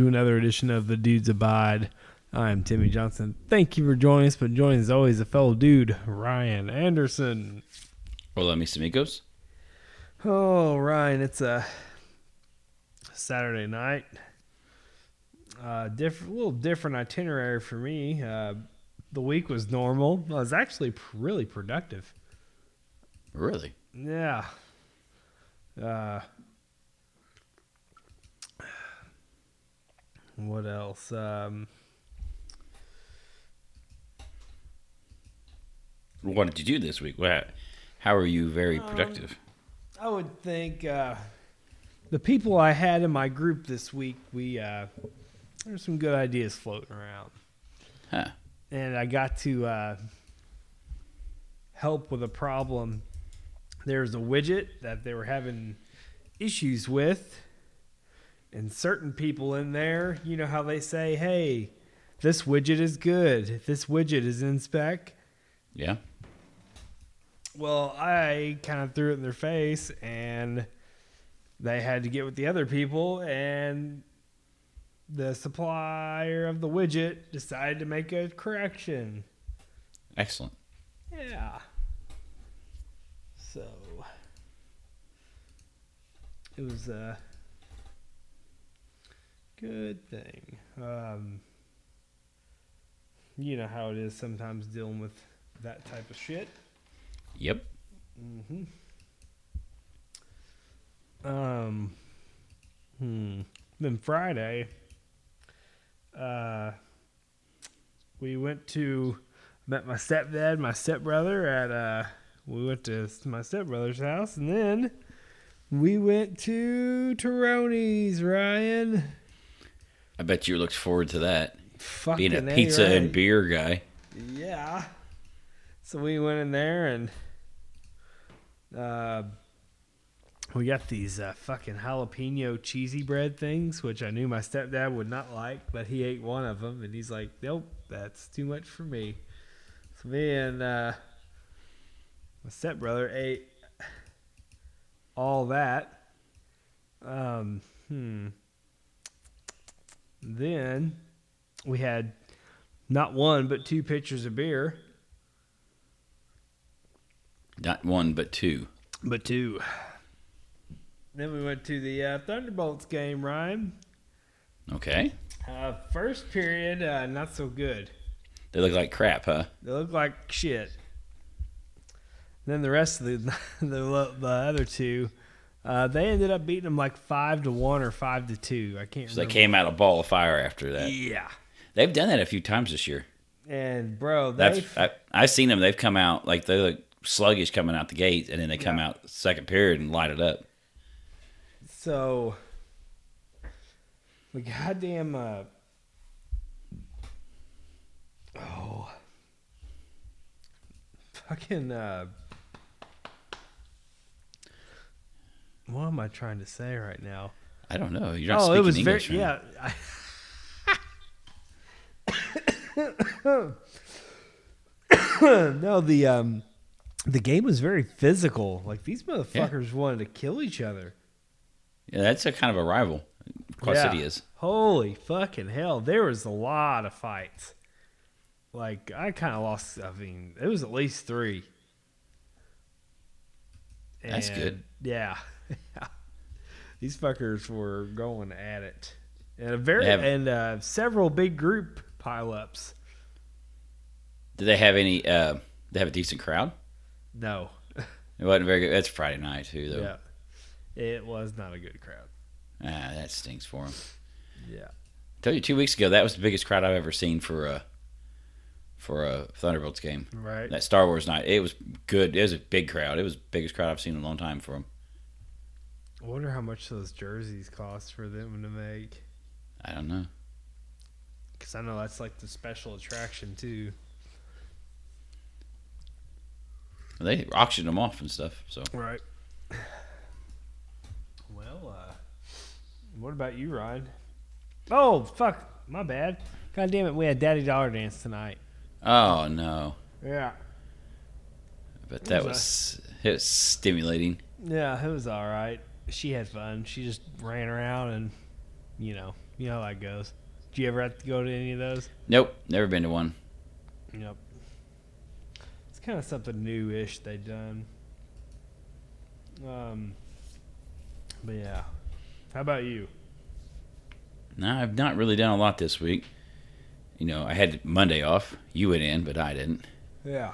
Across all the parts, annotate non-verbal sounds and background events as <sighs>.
To another edition of the Dudes Abide. I'm Timmy Johnson. Thank you for joining us, but joining as always a fellow dude, Ryan Anderson. Hola, mis amigos. Oh, Ryan, it's a Saturday night. Uh, different, a little different itinerary for me. Uh, the week was normal. I was actually really productive. Really? Yeah. Uh, what else? Um, What did you do this week? What, how are you very productive? I would think uh, the people I had in my group this week, we uh, there's some good ideas floating around, Huh. and I got to uh, help with a problem. There's a widget that they were having issues with, and certain people in there, you know how they say, "Hey, this widget is good. This widget is in spec." Yeah. Well, I kind of threw it in their face, and they had to get with the other people, and the supplier of the widget decided to make a correction. Excellent. Yeah. So it was a good thing. Um, you know how it is sometimes dealing with that type of shit. Yep. hmm Um. Hmm. Then Friday, uh, we went to met my stepdad, my stepbrother at uh, we went to my stepbrother's house, and then we went to Turoni's. Ryan, I bet you looked forward to that. fucking Being a pizza and beer guy. Yeah. So we went in there and uh, we got these uh, fucking jalapeno cheesy bread things, which I knew my stepdad would not like, but he ate one of them and he's like, "Nope, that's too much for me." So me and uh, my stepbrother ate all that. Um, hmm. Then we had not one but two pitchers of beer. Not one, but two. But two. Then we went to the uh, Thunderbolts game, Ryan. Okay. Uh, first period, uh, not so good. They look like crap, huh? They look like shit. Then the rest of the <laughs> the, the other two, uh, they ended up beating them like five to one or five to two. I can't So they came out a ball of fire after that. Yeah. They've done that a few times this year. And bro, That's I, I've seen them. They've come out like they look sluggish coming out the gate, and then they come Yeah. out second period and light it up. So, the goddamn uh, oh, fucking uh, what am I trying to say right now? I don't know. You're not oh, speaking it was English. very right? yeah. I- <coughs> no, the um, the game was very physical. Like these motherfuckers wanted to kill each other. Yeah, that's a kind of a rival. Quad Yeah. City is. Holy fucking hell. There was a lot of fights. Like, I kind of lost. I mean, it was at least three. That's good. Yeah. <laughs> These fuckers were going at it. And a very have- and uh, several big group pileups. Did they have any? Uh, they have a decent crowd. No. It wasn't very good. That's Friday night too, though. Yeah. It was not a good crowd. Ah, that stinks for them. Yeah. I told you two weeks ago that was the biggest crowd I've ever seen for a for a Thunderbolts game. Right. That Star Wars night, it was good. It was a big crowd. It was the biggest crowd I've seen in a long time for them. I wonder how much those jerseys cost for them to make. I don't know. Because I know that's like the special attraction, too. They auctioned them off and stuff. So Right. Well, uh, what about you, Ryan? Oh, fuck. My bad. God damn it. We had Daddy Daughter Dance tonight. oh no, Yeah. but that was was it was stimulating. Yeah, it was all right. She had fun. She just ran around and you know, you know how that goes. Did you ever have to go to any of those? Nope, never been to one. Yep. It's kind of something new-ish they done. Um, but yeah. How about you? No, I've not really done a lot this week. You know, I had Monday off. You went in, but I didn't. Yeah.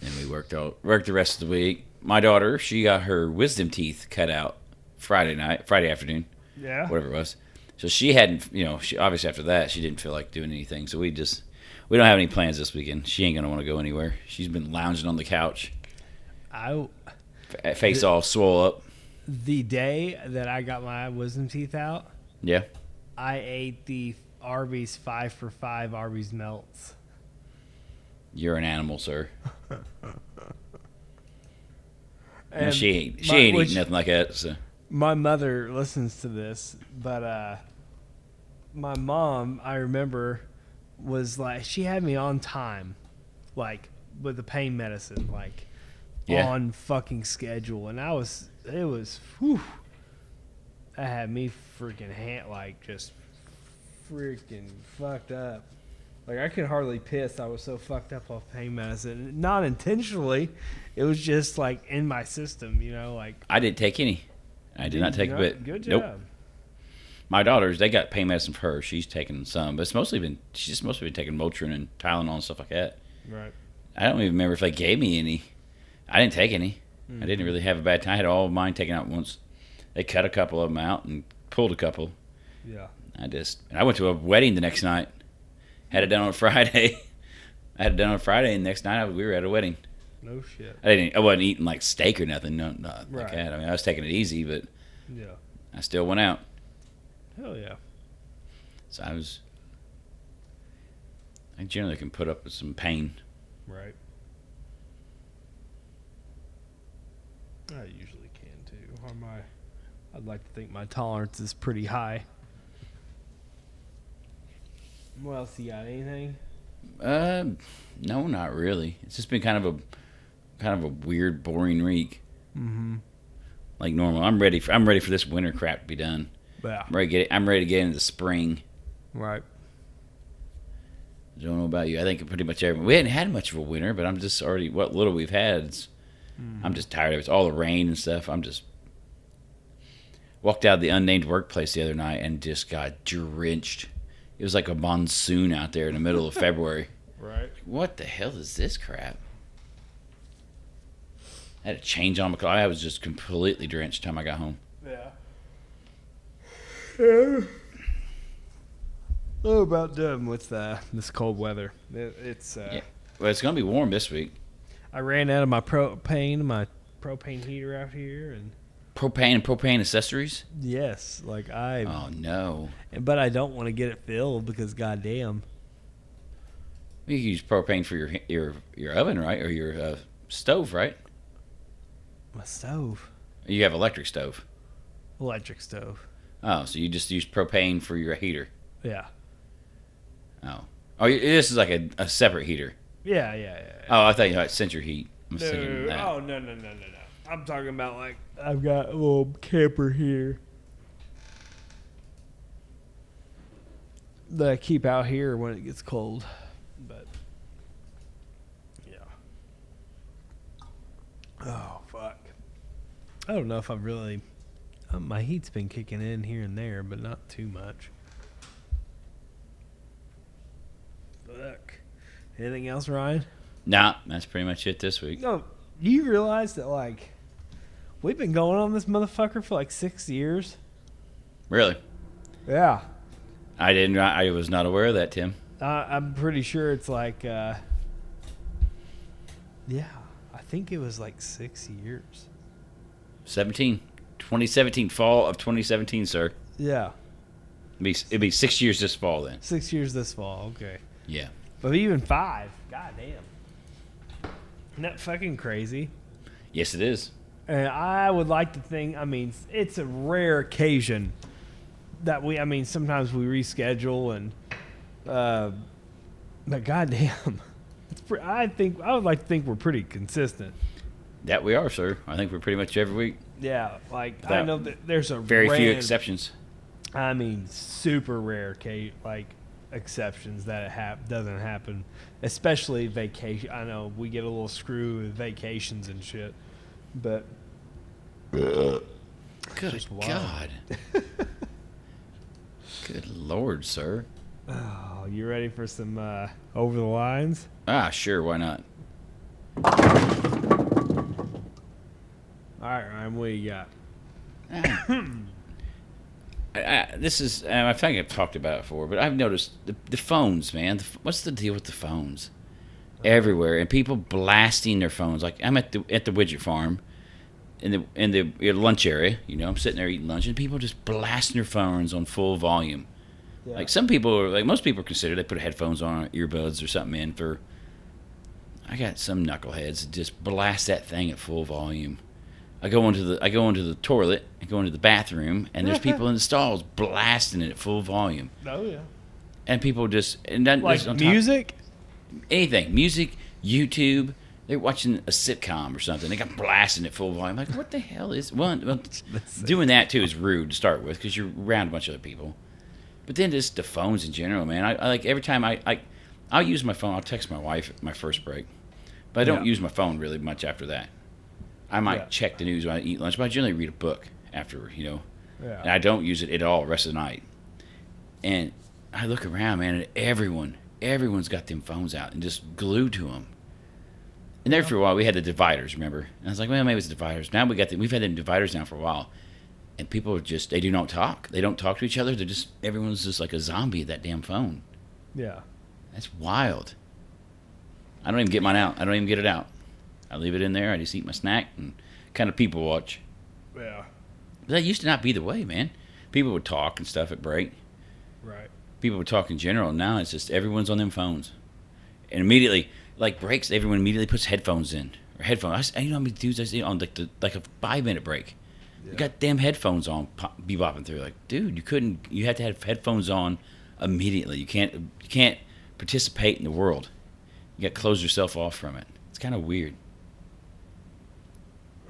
And we worked all worked the rest of the week. My daughter, she got her wisdom teeth cut out Friday night, Friday afternoon, Yeah. whatever it was. So she hadn't, you know, she obviously after that she didn't feel like doing anything. So we just we don't have any plans this weekend. She ain't gonna want to go anywhere. She's been lounging on the couch, I f- face all swole up. the day that I got my wisdom teeth out, Yeah, I ate the Arby's five for five Arby's melts. you're an animal, sir. <laughs> No, And she ain't. She my- ain't eating nothing like that. So my mother listens to this, but uh, my mom, I remember, was like she had me on time, like with the pain medicine, like Yeah. on fucking schedule, and I was it was whew, that had me freaking hand like just freaking fucked up. Like I could hardly piss. I was so fucked up off pain medicine. Not intentionally. It was just like in my system, you know, like I didn't take any. I did not take a bit. Good Nope. job. My daughters, they got pain medicine for her. She's taken some, but it's mostly been she's just mostly been taking Motrin and Tylenol and stuff like that. Right. I don't even remember if they gave me any. I didn't take any. I Mm-hmm. didn't really have a bad time. I had all of mine taken out once. They cut a couple of them out and pulled a couple. Yeah. I just and I went to a wedding the next night. Had it done on <laughs> Friday. I had it done on Friday, and next night I, we were at a wedding. No shit. I didn't. I wasn't eating like steak or nothing. No, not like that. I mean, I was taking it easy, but Yeah. I still went out. Hell yeah. So I was. I generally can put up with some pain. Right. I usually can too. Or my, I'd like to think my tolerance is pretty high. What else you got? Anything? Uh, no, not really. It's just been kind of a, kind of a weird, boring week. Mm-hmm. Like normal. I'm ready. For, I'm ready for this winter crap to be done. Yeah. I'm ready to get. I'm ready to get into spring. Right. I don't know about you. I think pretty much everyone. We hadn't had much of a winter, but I'm just already what little we've had. It's, I'm just tired of it. It's all the rain and stuff. I'm just walked out of the unnamed workplace the other night and just got drenched. It was like a monsoon out there in the middle of February. <laughs> Right. What the hell is this crap? I had to change on my clothes. I was just completely drenched time I got home. Yeah. Yeah. Oh, about done with uh, this cold weather. It, it's. Uh, Yeah. Well, it's gonna be warm this week. I ran out of my propane, my propane heater out here, and Propane and propane accessories. yes, like I. Oh no! But I don't want to get it filled because goddamn. You can use propane for your your your oven, right, or your uh, stove, right? My stove, You have electric stove. electric stove. Oh, so you just use propane for your heater. Yeah. Oh, oh, this is like a, a separate heater. Yeah, yeah, yeah. Oh, I thought you had central heat. I was No, oh no no no no no! I'm talking about like I've got a little camper here that I keep out here when it gets cold. But yeah. Oh fuck! I don't know if I'm really. Uh, my heat's been kicking in here and there, but not too much. Fuck. Anything else, Ryan? Nah, that's pretty much it this week. No, you realize that like we've been going on this motherfucker for like six years. Really, Yeah, I didn't. I was not aware of that, Tim. uh, I'm pretty sure it's like, uh, yeah, I think it was like six years. 17. 2017, fall of 2017, sir. Yeah, It'd be, it'd be six years this fall then. six years this fall. Okay, Yeah. but even five. God damn, isn't that fucking crazy? Yes, it is. And I would like to think, I mean, it's a rare occasion that we, I mean, sometimes we reschedule and, uh, but goddamn, <laughs> it's pre- I think, I would like to think we're pretty consistent. That we are, sir. I think we're pretty much every week. Yeah, like I know that there's a Very few exceptions. I mean, super rare, Kate. Like exceptions that it hap- doesn't happen, especially vacation. I know we get a little screw with vacations and shit, but Good. God. <laughs> Good Lord, sir. oh, you ready for some uh, over the lines? Ah, sure, why not? All right, Ryan, what you got? I, I, this is, um, I think I've talked about it before, but I've noticed the, the phones, man. The, what's the deal with the phones? Everywhere, and people blasting their phones. Like I'm at the at the widget farm, in the in the lunch area. You know, I'm sitting there eating lunch, and people just blasting their phones on full volume. Yeah. Like some people, are, like most people, consider they put headphones on, earbuds, or something in for. I got some knuckleheads that just blast that thing at full volume. I go into the I go into the toilet, I go into the bathroom, and there's people in the stalls blasting it at full volume, Oh yeah, and people just and then like just on top- music. Anything, music, YouTube. They're watching a sitcom or something. They got blasting at full volume. Like, what the hell is one? Well, <laughs> doing that too is rude to start with because you're around a bunch of other people. But then just the phones in general, man. I, I like every time I, I I'll use my phone. I'll text my wife at my first break, but I don't Yeah. use my phone really much after that. I might Yeah. check the news when I eat lunch, but I generally read a book after, you know. Yeah. And I don't use it at all the rest of the night. And I look around, man, and everyone, everyone's got them phones out and just glued to them. And there for a while, we had the dividers, remember? And I was like, well, maybe it's the dividers. Now we got the, we've had the dividers now for a while. And people are just, they do not talk. They don't talk to each other. They're just, everyone's just like a zombie at that damn phone. yeah. That's wild. I don't even get mine out. I don't even get it out. I leave it in there. I just eat my snack and kind of people watch. Yeah, But that used to not be the way, man. People would talk and stuff at break. People were talking general. Now it's just everyone's on them phones, and immediately, like breaks, everyone immediately puts headphones in or headphones. I, you know how many dudes I see on like the like a five minute break, they got damn headphones on, pop, bebopping through. Like, dude, you couldn't. You had to have headphones on immediately. You can't. You can't participate in the world. You got to close yourself off from it. It's kind of weird.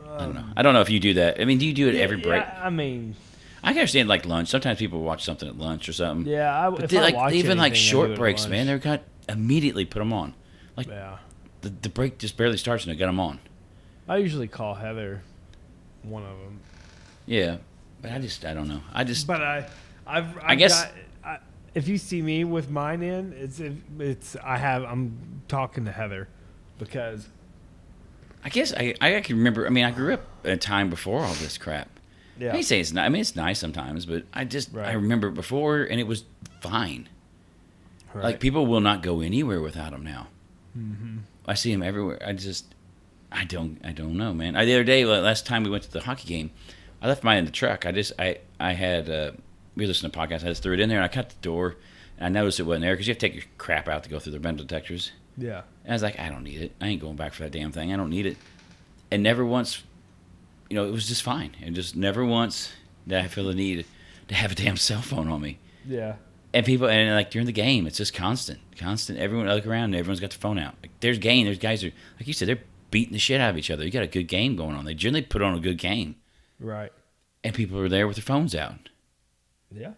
I don't know. I don't know if you do that. I mean, do you do it every break? Um, Yeah, I mean, I can understand like lunch. Sometimes people watch something at lunch or something. yeah. I, But they, I like even like I short breaks, man, they've got immediately put them on. Yeah, The, the break just barely starts and they got them on. I usually call Heather one of them. Yeah, but I just I don't know. I just But I, I've, I've guess- got, I, if you see me with mine in, it's it's I have I'm talking to Heather because I guess I I can remember. I mean, I grew up in a time before all this crap. Yeah, I say it's not. I mean, it's nice sometimes, but I just I remember it before and it was fine. Like people will not go anywhere without them now. hmm I see them everywhere. I just, I don't, I don't know, man. I, the other day, last time we went to the hockey game, I left mine in the truck. I just, I, I had, uh, we listened to podcasts. I just threw it in there, and I cut the door. And I noticed it wasn't there because you have to take your crap out to go through the metal detectors. yeah, And I was like, I don't need it. I ain't going back for that damn thing. I don't need it. And never once, you know, it was just fine. And just never once did I feel the need to have a damn <laughs> cell phone on me. yeah, And people, and like during the game, it's just constant, constant. Everyone I look around, and everyone's got their phone out. Like there's game, there's guys who, like you said, they're beating the shit out of each other. You got a good game going on. They generally put on a good game, right, and people are there with their phones out. yeah,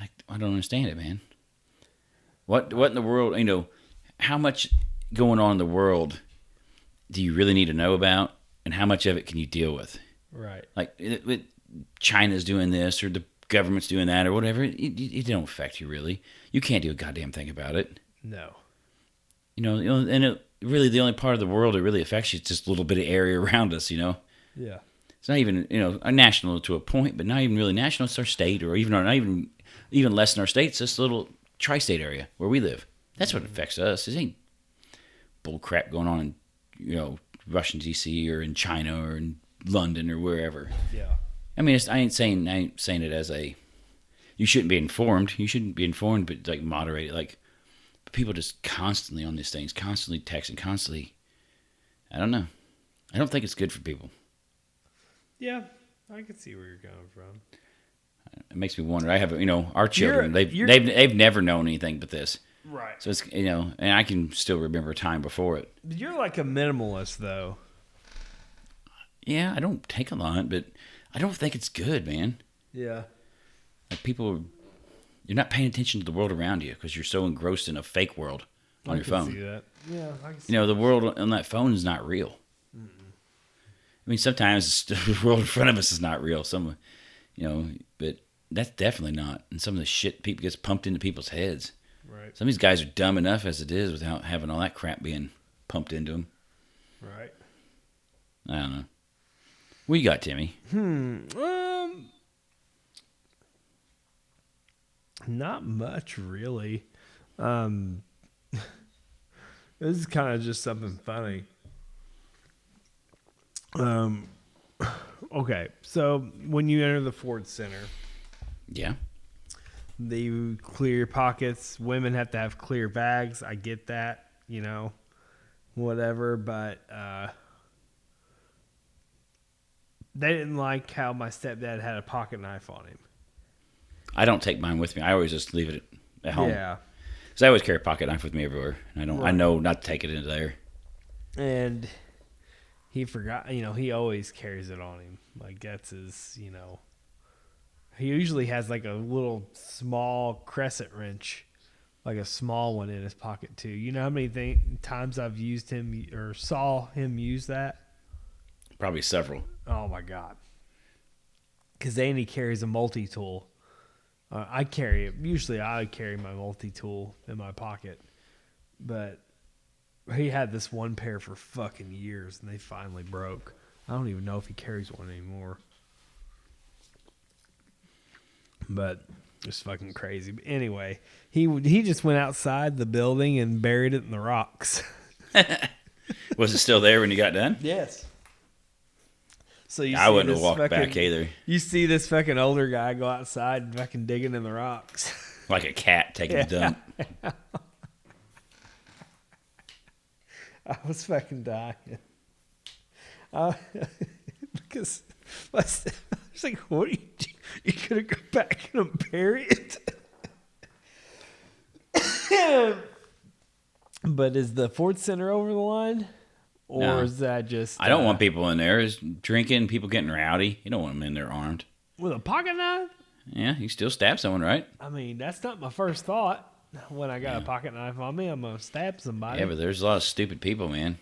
Like I don't understand it, man. What what in the world? You know, how much going on in the world do you really need to know about, and how much of it can you deal with? right, Like it, it, China's doing this, or the government's doing that, or whatever. It, it, don't affect you really. You can't do a goddamn thing about it. no, you know, you know, and it, really the only part of the world it really affects you is just a little bit of area <laughs> around us, you know. yeah, It's not even, you know, a national to a point, but not even really national. It's our state, or even our, not even, even less than our state. It's this little tri-state area where we live. That's what mm-hmm. affects us. It ain't bull crap going on in, you know, Washington D.C. or in China or in London or wherever. yeah, I mean, it's, I ain't saying I ain't saying it as a you shouldn't be informed. You shouldn't be informed, but like moderate it. Like people just constantly on these things, constantly texting, constantly. I don't know. I don't think it's good for people. yeah. I can see where you're coming from. It makes me wonder. I have you know our children. they've you're- they've they've never known anything but this. Right. So it's you know, and I can still remember time before it. You're like a minimalist, though. Yeah, I don't take a lot, but I don't think it's good, man. Yeah. Like people, you're not paying attention to the world around you because you're so engrossed in a fake world on I your can phone. See that. Yeah, I can see You know, the world on that phone is not real. I mean, sometimes <laughs> the world in front of us is not real. Some, you know, but that's definitely not. And some of the shit people gets pumped into people's heads. Right, Some of these guys are dumb enough as it is without having all that crap being pumped into them. right. I don't know. What you got, Timmy? Hmm. Um. Not much, really. Um. <laughs> this is kind of just something funny. Um. <sighs> Okay, so when you enter the Ford Center, Yeah. The clear pockets. Women have to have clear bags. I get that, you know, whatever. But uh, they didn't like how my stepdad had a pocket knife on him. I don't take mine with me. I always just leave it at home. Yeah, Because I always carry a pocket knife with me everywhere. And I don't. I know not to take it into there. and he forgot. You know, he always carries it on him. Like that's his. You know, he usually has like a little small crescent wrench, like a small one in his pocket too. You know how many th- times I've used him or saw him use that? Probably several. Oh my god! Because Andy carries a multi tool. Uh, I carry it. Usually, I carry my multi tool in my pocket, but he had this one pair for fucking years, and they finally broke. I don't even know if he carries one anymore. But it's fucking crazy. But anyway, he he just went outside the building and buried it in the rocks. <laughs> Was it still there when you got done? Yes. So you I see wouldn't have walked fucking- back either. You see this fucking older guy go outside and fucking digging in the rocks. <laughs> Like a cat taking a dump. <laughs> I was fucking dying. Uh, because I was like, what are you do? <laughs> You gonna go back and bury it? <laughs> but is the Ford Center over the line? Or No. is that just I don't uh, want people in there is drinking, people getting rowdy. You don't want them in there armed. with a pocket knife? Yeah, you still stab someone, right? I mean, that's not my first thought. When I got a pocket knife on me, I'm gonna stab somebody. Yeah, but there's a lot of stupid people, man.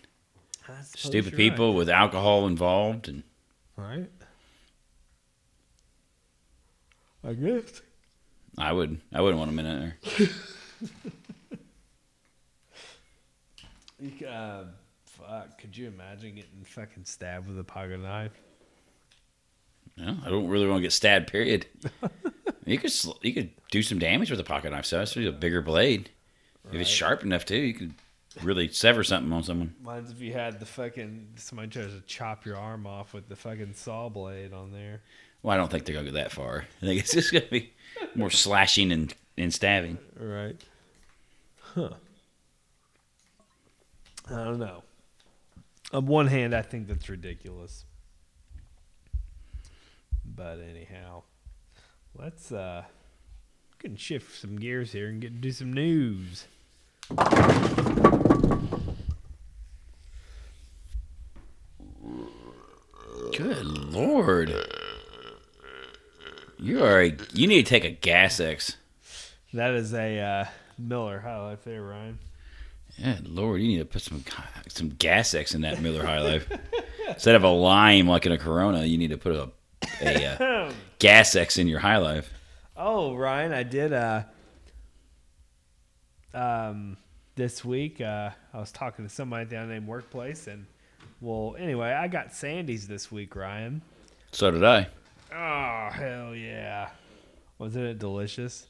Stupid people with alcohol involved, and right. right? I guess. I would, I wouldn't want them in there. You, c- uh, fuck, could you imagine getting fucking stabbed with a pocket knife? No, I don't really want to get stabbed. Period. <laughs> you could, sl- you could do some damage with a pocket knife. So that's a bigger blade. If it's sharp enough too, you could really sever something on someone. Mine's if you had the fucking somebody tries to chop your arm off with the fucking saw blade on there. Well, I don't think they're gonna go that far. I think it's just gonna be more slashing and, and stabbing. Right. Huh. I don't know. On one hand, I think that's ridiculous. But anyhow, let's uh we can shift some gears here and get do some news. Good lord. You are a, you need to take a gas X. That is a uh, Miller High Life there, Ryan. Yeah, Lord, you need to put some some gas X in that Miller High Life. Instead of a lime like in a Corona, you need to put a a uh, <laughs> gas X in your High Life. Oh, Ryan, I did uh um this week uh I was talking to somebody down named workplace and well anyway, I got Sandy's this week, Ryan. So did I. Oh, hell yeah. Wasn't it delicious?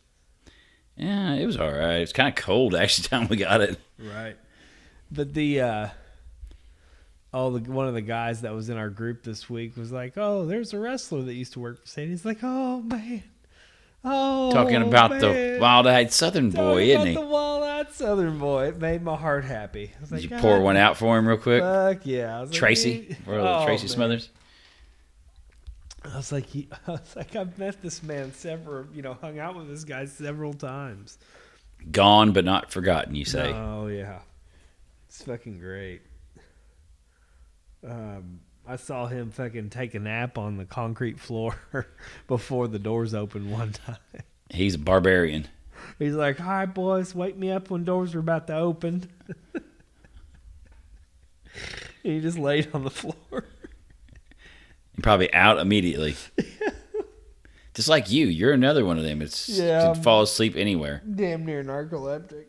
Yeah, it was all right. It's kind of cold <laughs> actually. Time we got it. Right. But the uh oh the one of the guys that was in our group this week was like, "Oh, there's a wrestler that used to work for Sandy's." Like, "Oh man." Oh, Talking about the wild-eyed Southern Talking boy, isn't he? The wild-eyed Southern boy. It made my heart happy. I was Did like, you pour one out for him real quick? Fuck yeah. I was like, Tracy, "Hey." or Oh, Tracy man. Smothers. I was like, he, <laughs> I was like, I've met this man several, you know, hung out with this guy several times. Gone but not forgotten. You say? Oh yeah, it's fucking great. Um, I saw him fucking take a nap on the concrete floor <laughs> before the doors opened one time. He's a barbarian. He's like, "Hi, boys, wake me up when doors are about to open." <laughs> he just laid on the floor. And probably out immediately. <laughs> Just like you, you're another one of them. It's Yeah. can fall asleep anywhere. Damn near narcoleptic.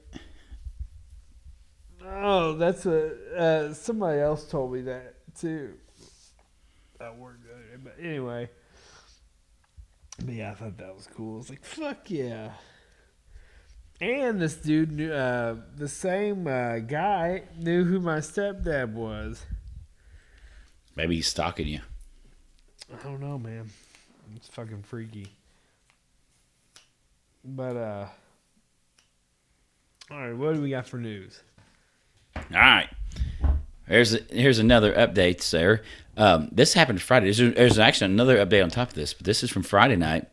Oh, that's a uh, somebody else told me that too. That worked good, but anyway. But yeah, I thought that was cool. It's like fuck yeah. And this dude knew, uh, the same uh, guy knew who my stepdad was. Maybe he's stalking you. I don't know, man. It's fucking freaky. But uh All right, what do we got for news? All right. Here's here's another update, sir. Um, this happened Friday. There's, there's actually another update on top of this, but this is from Friday night.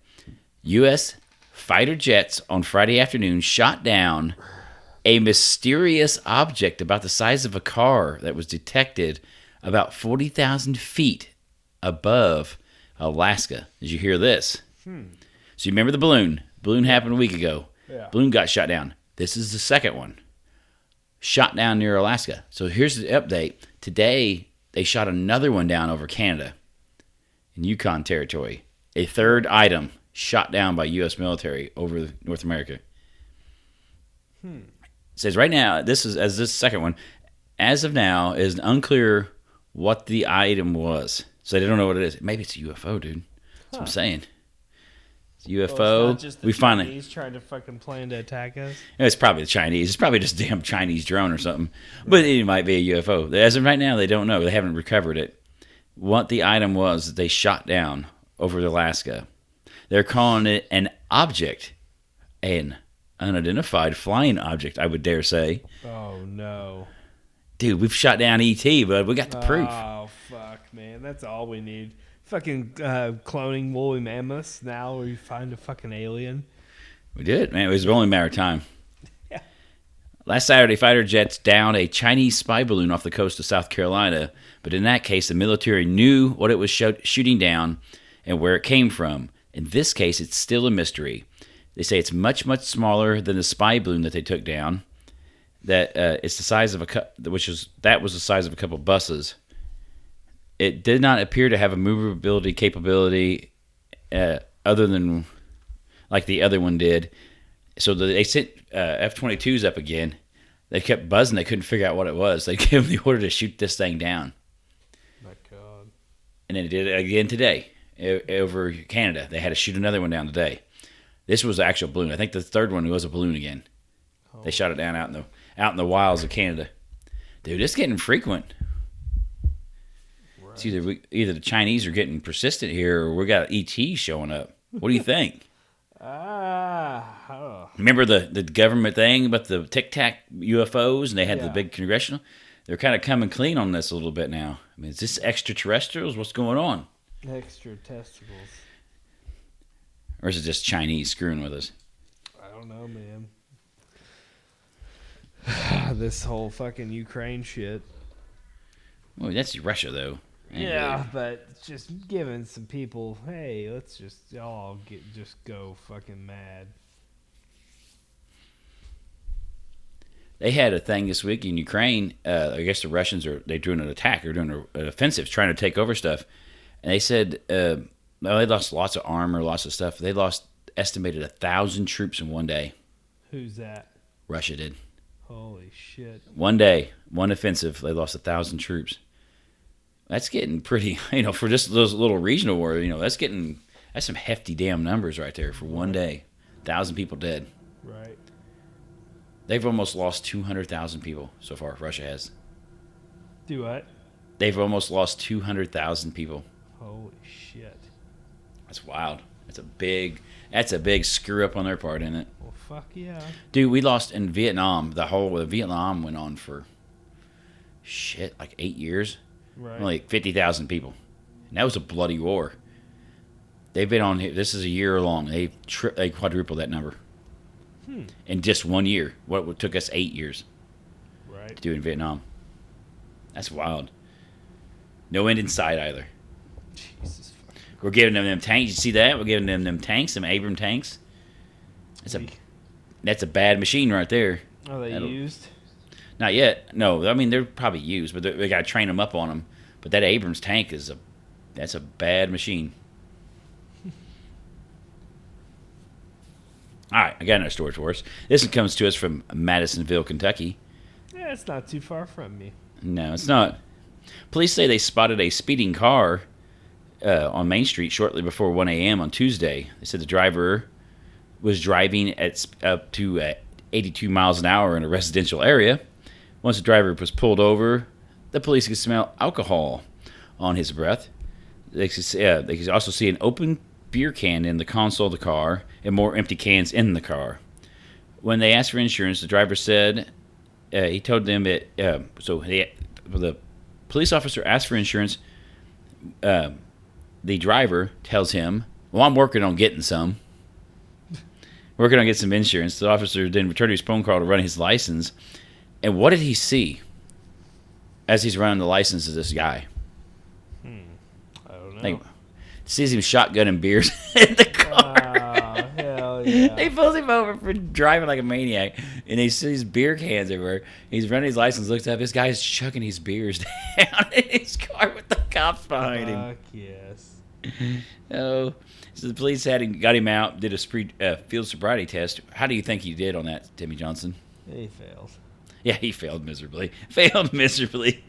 U.S. fighter jets on Friday afternoon shot down a mysterious object about the size of a car that was detected about 40,000 feet above Alaska. Did you hear this? Hmm. So you remember the balloon? Balloon happened a week ago. Yeah. Balloon got shot down. This is the second one shot down near Alaska. So here's the update. Today, they shot another one down over Canada in Yukon territory. A third item shot down by U.S. military over North America. Hmm. It says right now, this is as this second one. As of now, it is unclear what the item was. So they don't know what it is. Maybe it's a UFO, dude. That's what I'm saying. It's a UFO. we finally. He's trying to fucking plan to attack us. It's probably the Chinese. It's probably just a damn Chinese drone or something. But it might be a UFO. As of right now, they don't know. They haven't recovered it. What the item was that they shot down over Alaska. They're calling it an object, an unidentified flying object. I would dare say, Oh no. dude, we've shot down ET, but we got the proof. Oh fuck, man. That's all we need. Fucking uh, cloning woolly mammoths. Now we find a fucking alien. We did, man. It was only a matter of time. <laughs> Last Saturday, fighter jets downed a Chinese spy balloon off the coast of South Carolina, but in that case, the military knew what it was sho- shooting down and where it came from. In this case, it's still a mystery. They say it's much, much smaller than the spy balloon that they took down. That uh, it's the size of a cou- which is that was the size of a couple buses. It did not appear to have a movability capability, uh, other than like the other one did. So the, they sent uh, F 22s up again. They kept buzzing. They couldn't figure out what it was. They <laughs> gave them the order to shoot this thing down. My God. And then they did it again today over Canada. They had to shoot another one down today. This was an actual balloon. I think the third one was a balloon again. They shot it down out in the out in the wilds of Canada. Dude, it's getting frequent. It's either we, either the Chinese are getting persistent here, or we got ET showing up. What do you think? <laughs> Ah. Oh. Remember the, the government thing about the Tic Tac UFOs, and they had the big congressional. They're kind of coming clean on this a little bit now. I mean, is this extraterrestrials? What's going on, Extra testicles. or is it just Chinese screwing with us? I don't know, man. <sighs> this whole fucking Ukraine shit. Well, that's Russia, though. Ain't Yeah, but just giving some people, hey, let's just all get just go fucking mad. They had a thing this week in Ukraine. Uh, I guess the Russians are they doing an attack. They're doing a, an offensive, trying to take over stuff. And they said, uh, well, they lost lots of armor, lots of stuff. They lost estimated a thousand troops in one day. Who's that? Russia did. Holy shit. One day, one offensive, they lost a thousand troops. That's getting pretty, <laughs> you know, for just those little regional war, you know, that's getting that's some hefty damn numbers right there for one day. Thousand people dead. Right. They've almost lost two hundred thousand people so far. Russia has. Do what? They've almost lost two hundred thousand people. Holy shit. That's wild. That's a big. That's a big screw up on their part, isn't it? Well, fuck yeah. Dude, we lost in Vietnam. The whole the Vietnam went on for shit like eight years. Right. Only like fifty thousand people, and that was a bloody war. They've been on here. This is a year long. They tri- they quadrupled that number hmm. in just one year. What took us eight years to do in Vietnam. That's wild. No end in sight either. Jesus. fuck. We're giving them them tanks. You see that? We're giving them them tanks, them Abram tanks. That's a that's a bad machine right there. Are they That'll- used? Not yet. No, I mean they're probably used, but they- got to train them up on them. But that Abrams tank is a that's a bad machine. <laughs> All right, I got another story for us. This one comes to us from Madisonville, Kentucky. Yeah, it's not too far from me. No, it's not. Police say they spotted a speeding car uh, on Main Street shortly before 1 a.m. on Tuesday. They said the driver was driving at up to uh, 82 miles an hour in a residential area. Once the driver was pulled over, the police could smell alcohol on his breath. They could, uh, they could also see an open beer can in the console of the car and more empty cans in the car. When they asked for insurance, the driver said uh, he told them that uh, so they, the police officer asked for insurance. Uh, the driver tells him, "Well, I'm working on getting some. <laughs> working on getting some insurance." The officer then returned to his phone call to run his license, and what did he see as he's running the license of this guy? I don't know. Think, sees him shotgunning beers <laughs> in the car. Oh, hell <laughs> yeah. They pulls him over for driving like a maniac, and he sees beer cans everywhere. He's running his license, looks up, this guy's chucking his beers <laughs> down in his car with the cops behind him. Fuck yes. Oh, so the police had him, got him out, did a spree, uh, field sobriety test. How do you think he did on that, Timmy Johnson? He failed. Yeah, he failed miserably. <laughs> Failed miserably.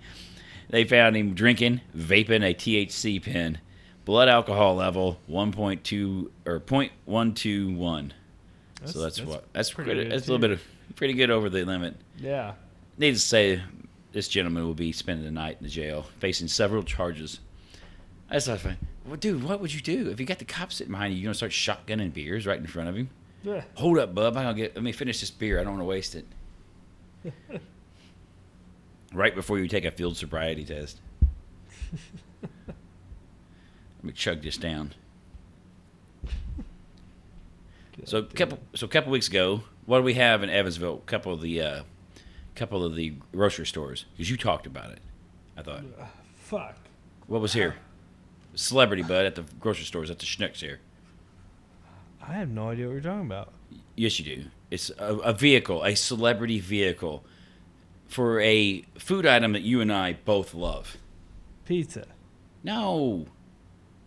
They found him drinking, vaping a THC pen, blood alcohol level 1.2 or 0.121. so that's, what that's pretty good, That's a little bit of pretty good over the limit. Yeah. Needless to say, this gentleman will be spending the night in the jail, facing several charges. That's I thought, well, dude, what would you do if you got the cops sitting behind you? You gonna start shotgunning beers right in front of him? Yeah. Hold up, bub. I'm gonna get. Let me finish this beer. I don't want to waste it. <laughs> right before you take a field sobriety test. <laughs> Let me chug this down. So damn couple so a couple weeks ago, what do we have in Evansville? A couple of the uh, couple of the grocery stores because you talked about it. I thought. it. Fuck. What was here? Celebrity bud at the grocery stores at the Schnucks here. I have no idea what you're talking about. Yes, you do. It's a, a vehicle, a celebrity vehicle, for a food item that you and I both love. Pizza. No,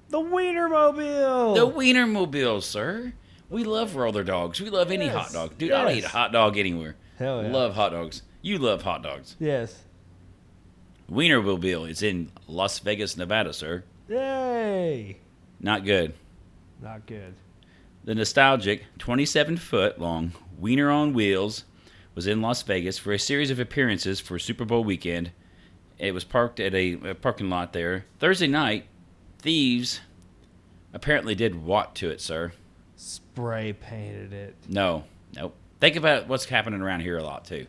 The Wienermobile. the Wienermobile, sir. We love roller dogs. We love any hot dog, dude. I'll eat a hot dog anywhere. Hell yeah. Love hot dogs. You love hot dogs. Yes. Wienermobile is in Las Vegas, Nevada, sir. Yay. Not good. Not good. The nostalgic 27 foot long Wiener on Wheels was in Las Vegas for a series of appearances for Super Bowl weekend. It was parked at a, a parking lot there. Thursday night, thieves apparently did what to it, sir? Spray painted it. No, nope. Think about what's happening around here a lot, too.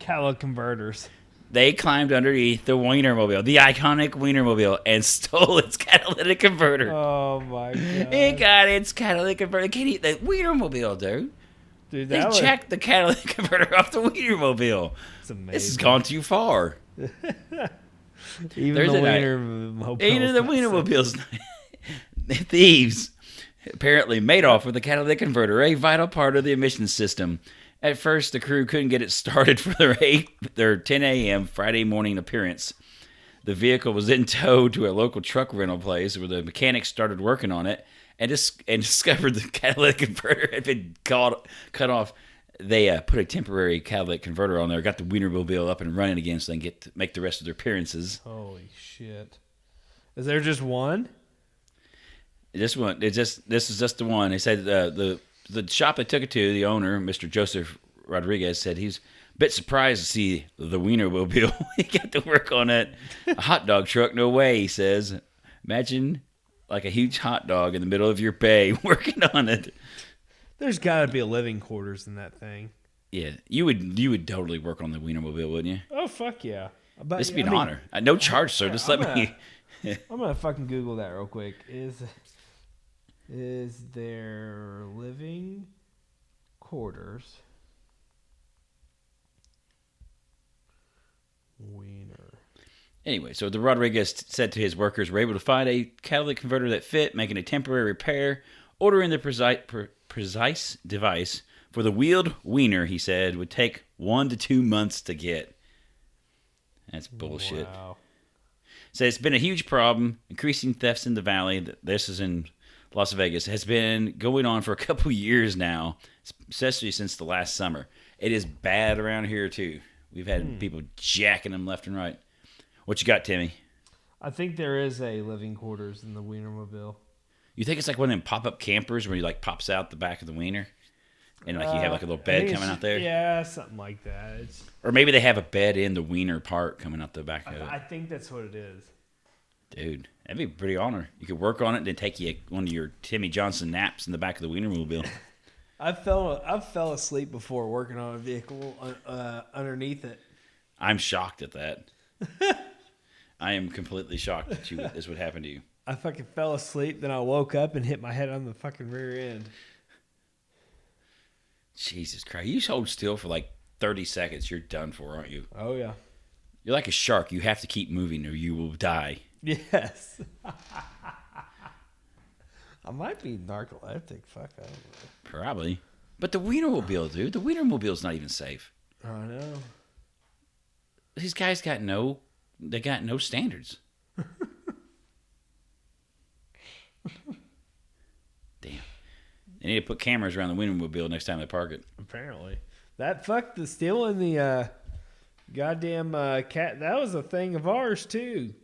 Calo converters. <laughs> They climbed underneath the Wienermobile, the iconic Wienermobile, and <laughs> stole its catalytic converter. Oh my god. It got its catalytic converter. Can't eat the Wienermobile, dude. Dude, They was checked the catalytic <laughs> converter off the Wienermobile. It's amazing. This has gone too far. Even Thursday the. Wienermobile. Even the Wienermobiles. <laughs> Thieves apparently made off with the catalytic converter, a vital part of the emissions system. At first, the crew couldn't get it started for their 8 their 10 a.m. Friday morning appearance. The vehicle was then towed to a local truck rental place where the mechanics started working on it and dis- and <laughs> discovered the catalytic converter had been caught, cut off. They uh, put a temporary catalytic converter on there, got the Wienermobile up and running again so they can get to make the rest of their appearances. Holy shit. Is there just one? This one, it just this is just the one. They said uh, the the shop I took it to, the owner, Mr. Joseph Rodriguez, said he's a bit surprised to see the Wienermobile. <laughs> he got to work on it. A <laughs> hot dog truck, no way. He says, imagine like a huge hot dog in the middle of your bay <laughs> working on it. There's got to be a living quarters in that thing. Yeah, you would you would totally work on the Wienermobile, wouldn't you? Oh fuck yeah! But, This would be I an mean, honor. Uh, no charge, sir. Just let I'm me. I'm gonna fucking Google that real quick. Is is their living quarters? Wiener. Anyway, so the Rodriguez said to his workers, "We're able to find a catalytic converter that fit, making a temporary repair. Ordering the precise, pre- precise device for the wheeled wiener," he said, "would take one to two months to get." That's bullshit. Wow. So it's been a huge problem. Increasing thefts in the valley. This is in Las Vegas. Has been going on for a <laughs> couple years now, especially since the last summer. It is bad around here too. We've had people jacking them left and right. What you got, Timmy? I think there is a living quarters in the Wienermobile. You think it's like one of them pop up campers where you like pops out the back of the wiener, and like you have like a little Uh, bed coming out there, Yeah, something like that. It's, or maybe they have a bed in the wiener part coming out the back of it. I think that's what it is. Dude, that'd be a pretty honor. You could work on it, and then take you one of your Timmy Johnson naps in the back of the Wienermobile. <laughs> I fell I fell asleep before working on a vehicle uh, uh, underneath it. I'm shocked at that. <laughs> I am completely shocked that you this would happen to you. <laughs> I fucking fell asleep, then I woke up and hit my head on the fucking rear end. Jesus Christ, you hold still for like 30 seconds, you're done for, aren't you? Oh yeah. You're like a shark. You have to keep moving, or you will die. Yes. <laughs> I might be narcoleptic. Fuck, I don't Probably. But the Wienermobile, dude, the Wienermobile's not even safe. I know. These guys got no, they got no standards. <laughs> Damn. They need to put cameras around the Wienermobile next time they park it. Apparently, that fuck the stealing the uh, goddamn uh, cat. That was a thing of ours too.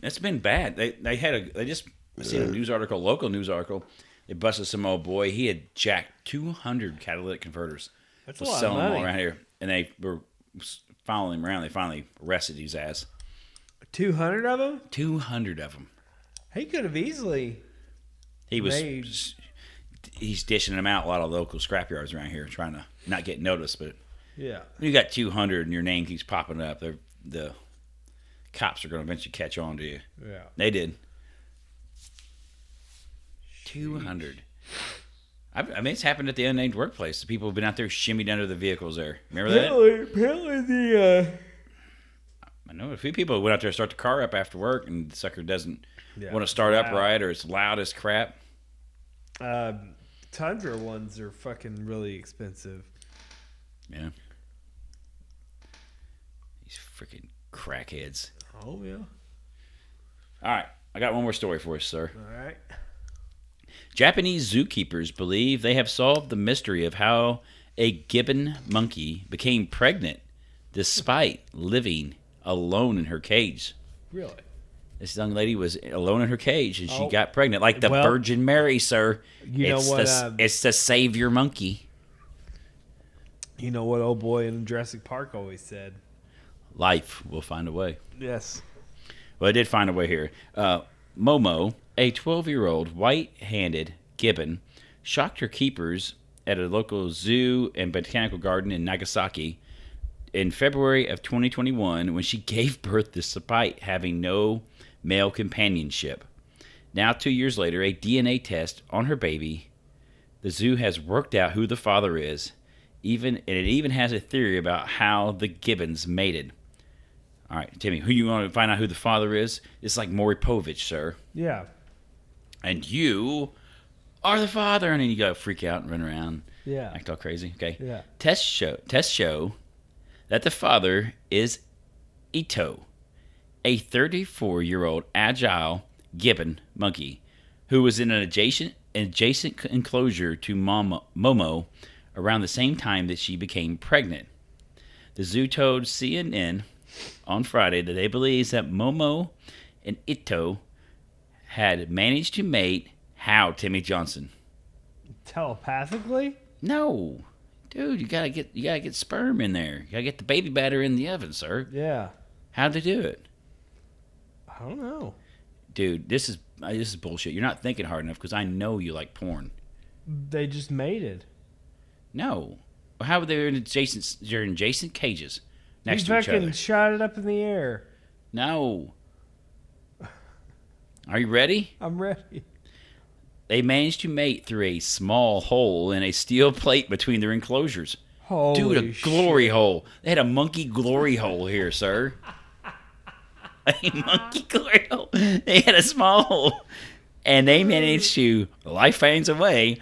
That's been bad. They they had a they just I seen a news article, local news article. They busted some old boy. He had jacked two hundred catalytic converters. That's a was lot of selling them all money. around here, and they were following him around. They finally arrested his ass. Two hundred of them. Two hundred of them. He could have easily. He was Made. he's dishing them out a lot of local scrapyards around here, trying to not get noticed. But Yeah. you got two hundred and your name keeps popping up, they're, the cops are going to eventually catch on to you. Yeah. They did. Two hundred. I, I mean, it's happened at the unnamed workplace. The people have been out there shimmied under the vehicles there. Remember that? Apparently, apparently the I know a few people went out there to start the car up after work, and the sucker doesn't Yeah. want to start up right, or it's loud as crap. uh, uh, Tundra ones are fucking really expensive. Yeah. These freaking crackheads. Oh yeah. All right, I got one more story for us, sir. All right. Japanese zookeepers believe they have solved the mystery of how a gibbon monkey became pregnant despite living alone in her cage. Really? This young lady was alone in her cage and she Oh. got pregnant, like the Well, Virgin Mary, sir. you know it's what, The, uh, it's the savior monkey. You know what old boy in Jurassic Park always said? Life will find a way. Yes. Well, I did find a way here. Uh, Momo, a 12 year old white handed gibbon, shocked her keepers at a local zoo and botanical garden in Nagasaki in February of 2021 when she <laughs> gave birth despite having no male companionship. Now, two years later, a DNA test on her baby, the zoo has worked out who the father is, even and it even has a theory about how the gibbons mated. All right, Timmy, who you want to find out who the father is? It's like Maury Povich, sir. Yeah. And you are the father, and then you go freak out and run around, Yeah. act all crazy. Okay. Yeah. Test show test show that the father is Ito, a 34 year old agile gibbon monkey who was in an adjacent adjacent enclosure to Momo, Momo around the same time that she became pregnant. The zoo told CNN on Friday that they believes that Momo and Ito had managed to mate how Timmy Johnson. Telepathically? No, dude, you gotta get you gotta get sperm in there. You gotta get the baby batter in the oven, sir. Yeah. How'd they do it, I don't know. dude? This is uh, this is bullshit. You're not thinking hard enough because I know you like porn. They just mated. No, how were they in adjacent? They're in adjacent cages next he to each fucking shot it up in the air. No. Are you ready? I'm ready. They managed to mate through a small hole in a steel plate between their enclosures. Holy Dude, a glory hole. They had a monkey glory hole here, sir. <laughs> a monkey glory hole. They had a small hole, and they managed to life finds a way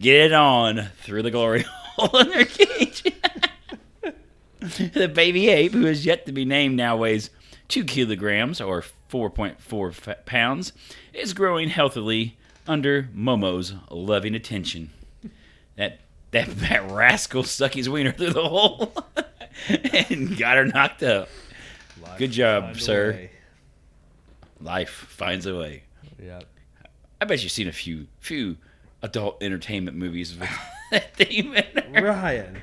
get it on through the glory <laughs> hole in their cage. <laughs> the baby ape, who is yet to be named, now weighs two kilograms or 4.4 pounds, is growing healthily under Momo's loving attention. That that, <laughs> that rascal stuck his wiener through the hole <laughs> and got her knocked up. Good job, sir. way. Life finds a way. Yep. I bet you've seen a few few adult entertainment movies with that theme. Ryan,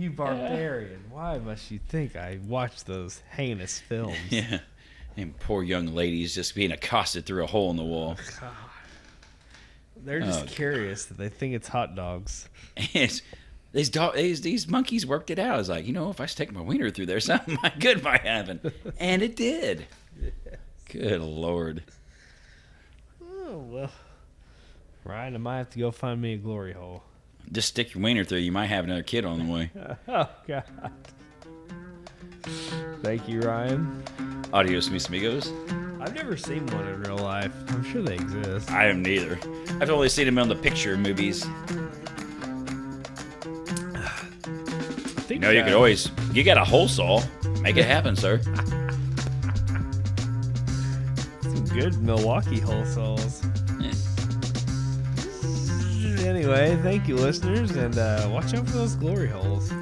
you <laughs> barbarian. Why must you think I watch those heinous <laughs> films? Yeah. And poor young ladies just being accosted through a hole in the wall. <laughs> God. They're just Oh, curious that they think it's hot dogs. And these, dog, these these monkeys worked it out. I was like, you know, if I stick my wiener through there, something good might happen. And it did. Good lord. Oh well. Ryan, I might have to go find me a glory hole. Just stick your wiener through, you might have another kid on the way. <laughs> Oh God. Thank you, Ryan. Adios, mis amigos. I've never seen one in real life. I'm sure they exist. I am neither. I've only seen them on the picture movies. <sighs> You know, you could always, you got a hole saw. Make it happen, sir. <laughs> some good Milwaukee hole saws. Anyway, thank you, listeners, and uh, watch out for those glory holes.